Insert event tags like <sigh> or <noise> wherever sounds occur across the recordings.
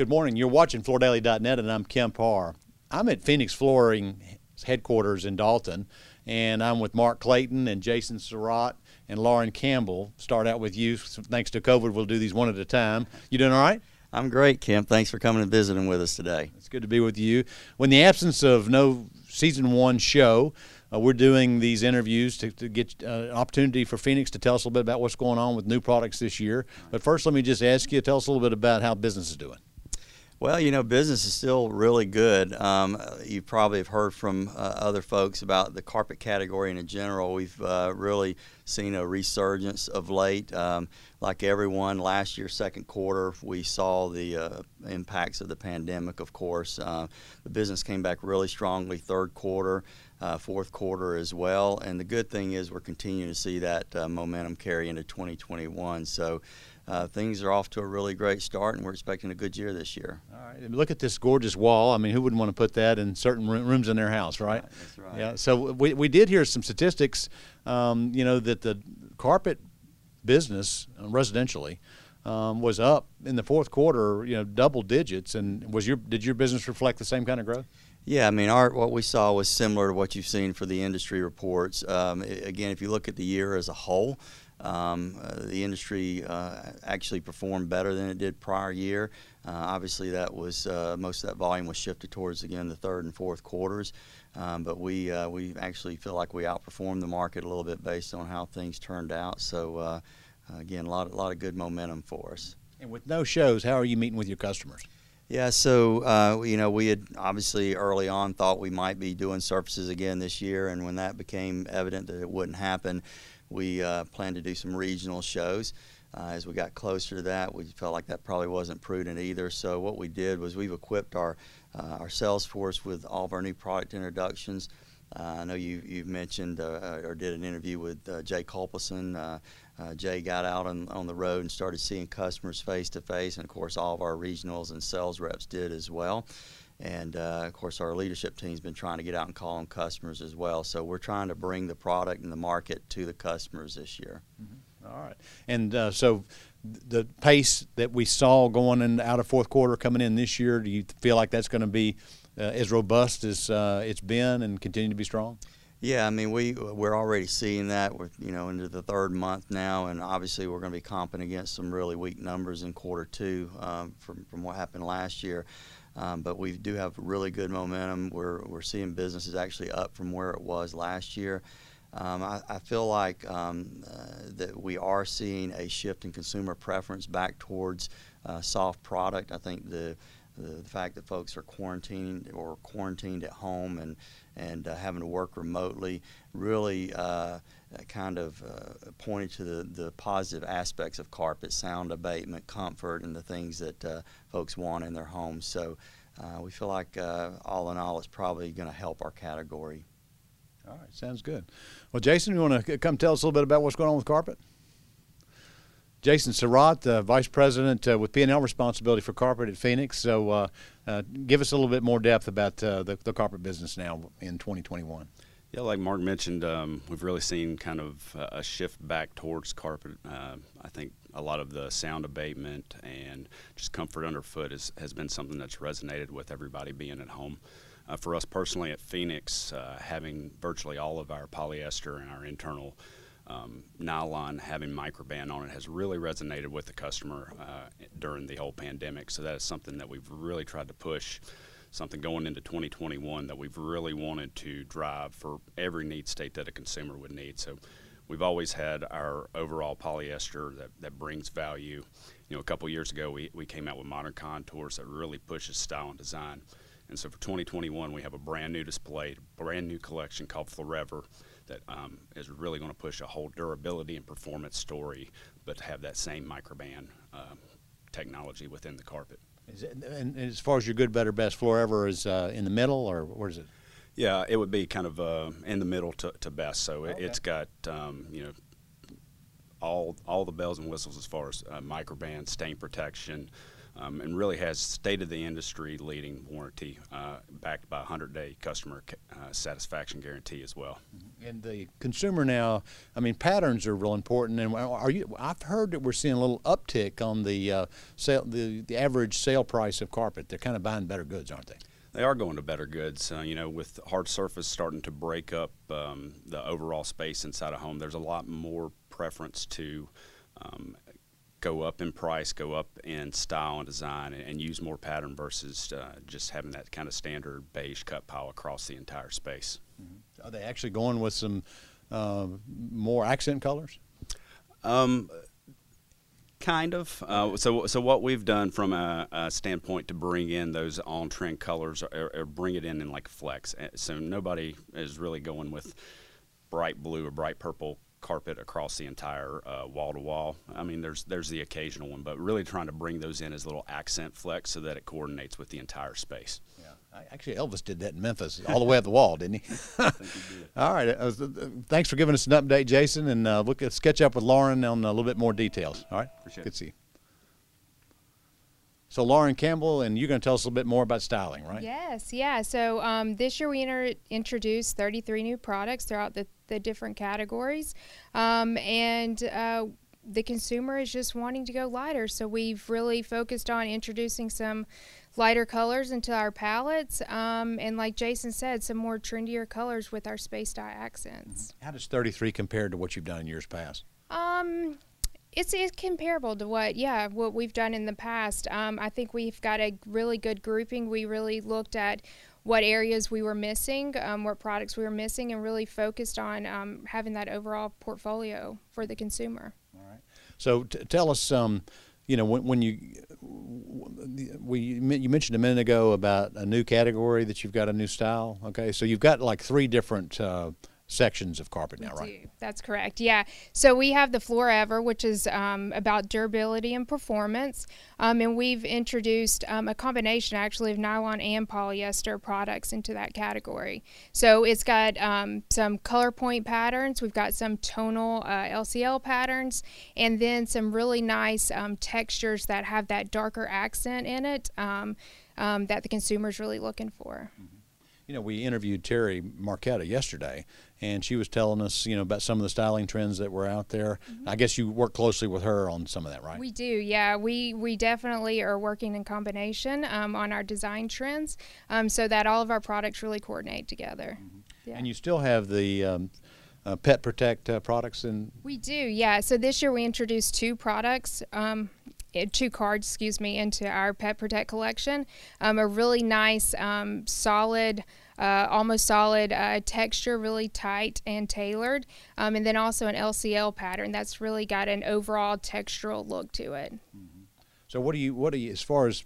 Good morning. You're watching FloorDaily.net, and I'm Kemp Harr. I'm at Phoenix Flooring headquarters in Dalton, and I'm with Mark Clayton and Jason Surratt and Lauren Campbell. Start out with you. Thanks to COVID, we'll do these one at a time. You doing all right? I'm great, Kemp. Thanks for coming and visiting with us today. It's good to be with you. When the absence of no season one show, uh, we're doing these interviews to, to get uh, an opportunity for Phoenix to tell us a little bit about what's going on with new products this year. But first, let me just ask you, tell us a little bit about how business is doing. Well, you know, business is still really good. Um, you probably have heard from uh, other folks about the carpet category in general. We've uh, really seen a resurgence of late. Um, like everyone, last year, second quarter, we saw the uh, impacts of the pandemic, of course. Uh, the business came back really strongly third quarter. Uh, fourth quarter as well. And the good thing is we're continuing to see that uh, momentum carry into 2021. So uh, things are off to a really great start, and we're expecting a good year this year. All right. Look at this gorgeous wall. I mean, who wouldn't want to put that in certain rooms in their house, right? That's right. Yeah. So we, we did hear some statistics, um, you know, that the carpet business, uh, residentially, um, was up in the fourth quarter, you know, double digits. And was your did your business reflect the same kind of growth? Yeah, I mean, our what we saw was similar to what you've seen for the industry reports. Um, again, if you look at the year as a whole, um, uh, the industry uh, actually performed better than it did prior year. Uh, obviously, that was uh, most of that volume was shifted towards again the third and fourth quarters. Um, but we uh, we actually feel like we outperformed the market a little bit based on how things turned out. So uh, again, a lot a lot of good momentum for us. And with no shows, how are you meeting with your customers? Yeah, so uh, you know we had obviously early on thought we might be doing surfaces again this year, and when that became evident that it wouldn't happen, we uh, planned to do some regional shows. Uh, as we got closer to that, we felt like that probably wasn't prudent either. So what we did was we've equipped our uh, our sales force with all of our new product introductions. Uh, I know you you've mentioned uh, or did an interview with uh, Jay Culpison. Jay got out on, on the road and started seeing customers face to face, and of course all of our regionals and sales reps did as well. And uh, of course, our leadership team's been trying to get out and call on customers as well. So we're trying to bring the product and the market to the customers this year. Mm-hmm. All right. And uh, so the pace that we saw going in out of fourth quarter coming in this year, do you feel like that's going to be uh, as robust as uh, it's been and continue to be strong? Yeah, I mean we we're already seeing that. We're you know into the third month now, and obviously we're going to be comping against some really weak numbers in quarter two um, from from what happened last year. Um, but we do have really good momentum. We're, we're seeing businesses actually up from where it was last year. Um, I, I, feel like um, uh, that we are seeing a shift in consumer preference back towards uh, soft product. I think the, the, the fact that folks are quarantined or quarantined at home and and uh, having to work remotely really uh, kind of uh, pointed to the, the positive aspects of carpet, sound abatement, comfort, and the things that uh, folks want in their homes. So uh, we feel like uh, all in all, it's probably going to help our category. All right, sounds good. Well, Jason, you want to come tell us a little bit about what's going on with carpet? Jason Surratt, uh, Vice President uh, with P&L responsibility for carpet at Phoenix. So, uh, uh give us a little bit more depth about the, the, carpet business now in 2021. Yeah, like Mark mentioned, um, we've really seen kind of a shift back towards carpet. I think a lot of the sound abatement and just comfort underfoot is, has been something that's resonated with everybody being at home. Uh, for us personally at Phoenix, uh, having virtually all of our polyester and our internal um, nylon having microban on it has really resonated with the customer uh, during the whole pandemic. So that is something that we've really tried to push something going into 2021 that we've really wanted to drive for every need state that a consumer would need. So we've always had our overall polyester that, that brings value. You know, a couple years ago, we, we came out with modern contours that really pushes style and design. And so for 2021, we have a brand new display, brand new collection called Florever that um, is really going to push a whole durability and performance story, but have that same microban uh, technology within the carpet. Is it, and as far as your good, better, best Florever is uh, in the middle, or where is it? Yeah, it would be kind of uh, in the middle to, to best. So okay. it's got um, you know all all the bells and whistles as far as uh, microban, stain protection, um, and really has state of the industry leading warranty uh, backed by a 100 day customer uh, satisfaction guarantee as well. Mm-hmm. And the consumer now, I mean, patterns are real important. And are you? I've heard that we're seeing a little uptick on the uh, sale, the the average sale price of carpet. They're kind of buying better goods, aren't they? They are going to better goods. Uh, you know, with hard surface starting to break up um, the overall space inside a home, there's a lot more preference to um, go up in price, go up in style and design, and, and use more pattern versus uh, just having that kind of standard beige cut pile across the entire space. Mm-hmm. Are they actually going with some uh, more accent colors? Um, kind of. Uh, so, so what we've done from a, a, standpoint to bring in those on-trend colors, or, or, bring it in in like flecks. Uh, so nobody is really going with bright blue or bright purple carpet across the entire wall to wall. I mean, there's there's the occasional one, but really trying to bring those in as little accent flecks so that it coordinates with the entire space. Yeah, actually, Elvis did that in Memphis, all the way up the wall, didn't he? <laughs> he did. <laughs> all right. Uh, thanks for giving us an update, Jason, and uh, we'll sketch up with Lauren on a little bit more details. All right. Appreciate Good to see you. So Lauren Campbell, and you're going to tell us a little bit more about styling, right? Yes, yeah. So um, this year we inter- introduced 33 new products throughout the, the different categories, um, and uh, the consumer is just wanting to go lighter. So we've really focused on introducing some lighter colors into our palettes, um, and like Jason said, some more trendier colors with our space dye accents. How does 33 compare to what you've done in years past? Um, it's, it's comparable to what yeah what we've done in the past. Um, i think we've got a really good grouping. We really looked at what areas we were missing um, what products we were missing and really focused on um, having that overall portfolio for the consumer. All right. So t- tell us um, you know when, when you we you mentioned a minute ago about a new category that you've got a new style. Okay so you've got like three different uh, sections of carpet now, we right? Do. That's correct. Yeah. So we have the Florever, which is um, about durability and performance, um, and we've introduced um, a combination actually of nylon and polyester products into that category. So it's got um, some color point patterns. We've got some tonal uh, LCL patterns, and then some really nice um, textures that have that darker accent in it um, that the consumer is really looking for. Mm-hmm. You know, we interviewed Terry Marquetta yesterday, and she was telling us, you know, about some of the styling trends that were out there. Mm-hmm. I guess you work closely with her on some of that, right? We do, yeah. We we definitely are working in combination um, on our design trends, um, so that all of our products really coordinate together. Mm-hmm. Yeah. And you still have the. Um, uh, pet protect uh, products and we do yeah so this year we introduced two products um, two cards, excuse me, into our Pet Protect collection. Um, a really nice, um, solid uh, almost solid uh, texture, really tight and tailored, um, and then also an LCL pattern that's really got an overall textural look to it. Mm-hmm. So, what do you, what do you, as far as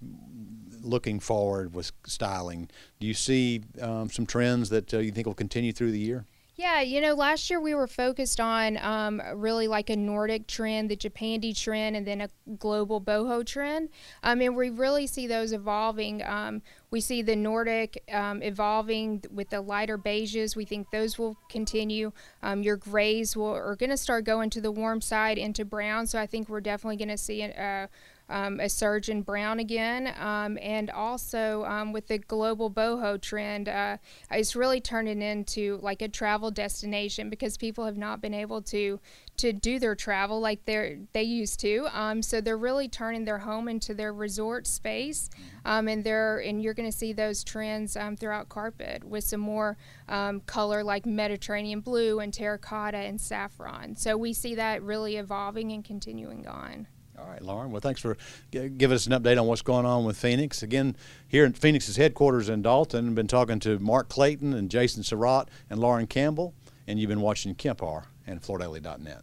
looking forward with styling, do you see um, some trends that uh, you think will continue through the year? Yeah, you know, last year we were focused on um, really like a Nordic trend, the Japandi trend, and then a global boho trend. Um, and we really see those evolving. Um, we see the Nordic um, evolving with the lighter beiges. We think those will continue. Um, your grays will, are going to start going to the warm side into brown. So I think we're definitely going to see a, um, a surge in brown again. Um, and also um, with the global boho trend, uh, it's really turning into like a travel destination because people have not been able to to do their travel like they they used to. Um, so they're really turning their home into their resort space, and they're and you're going to see those trends throughout carpet with some more color like Mediterranean blue and terracotta and saffron. So we see that really evolving and continuing on. All right, Lauren. Well, thanks for giving us an update on what's going on with Phoenix. Again, here in Phoenix's headquarters in Dalton, been talking to Mark Clayton and Jason Surratt and Lauren Campbell, and you've been watching Kemp Harr and FloorDaily.net.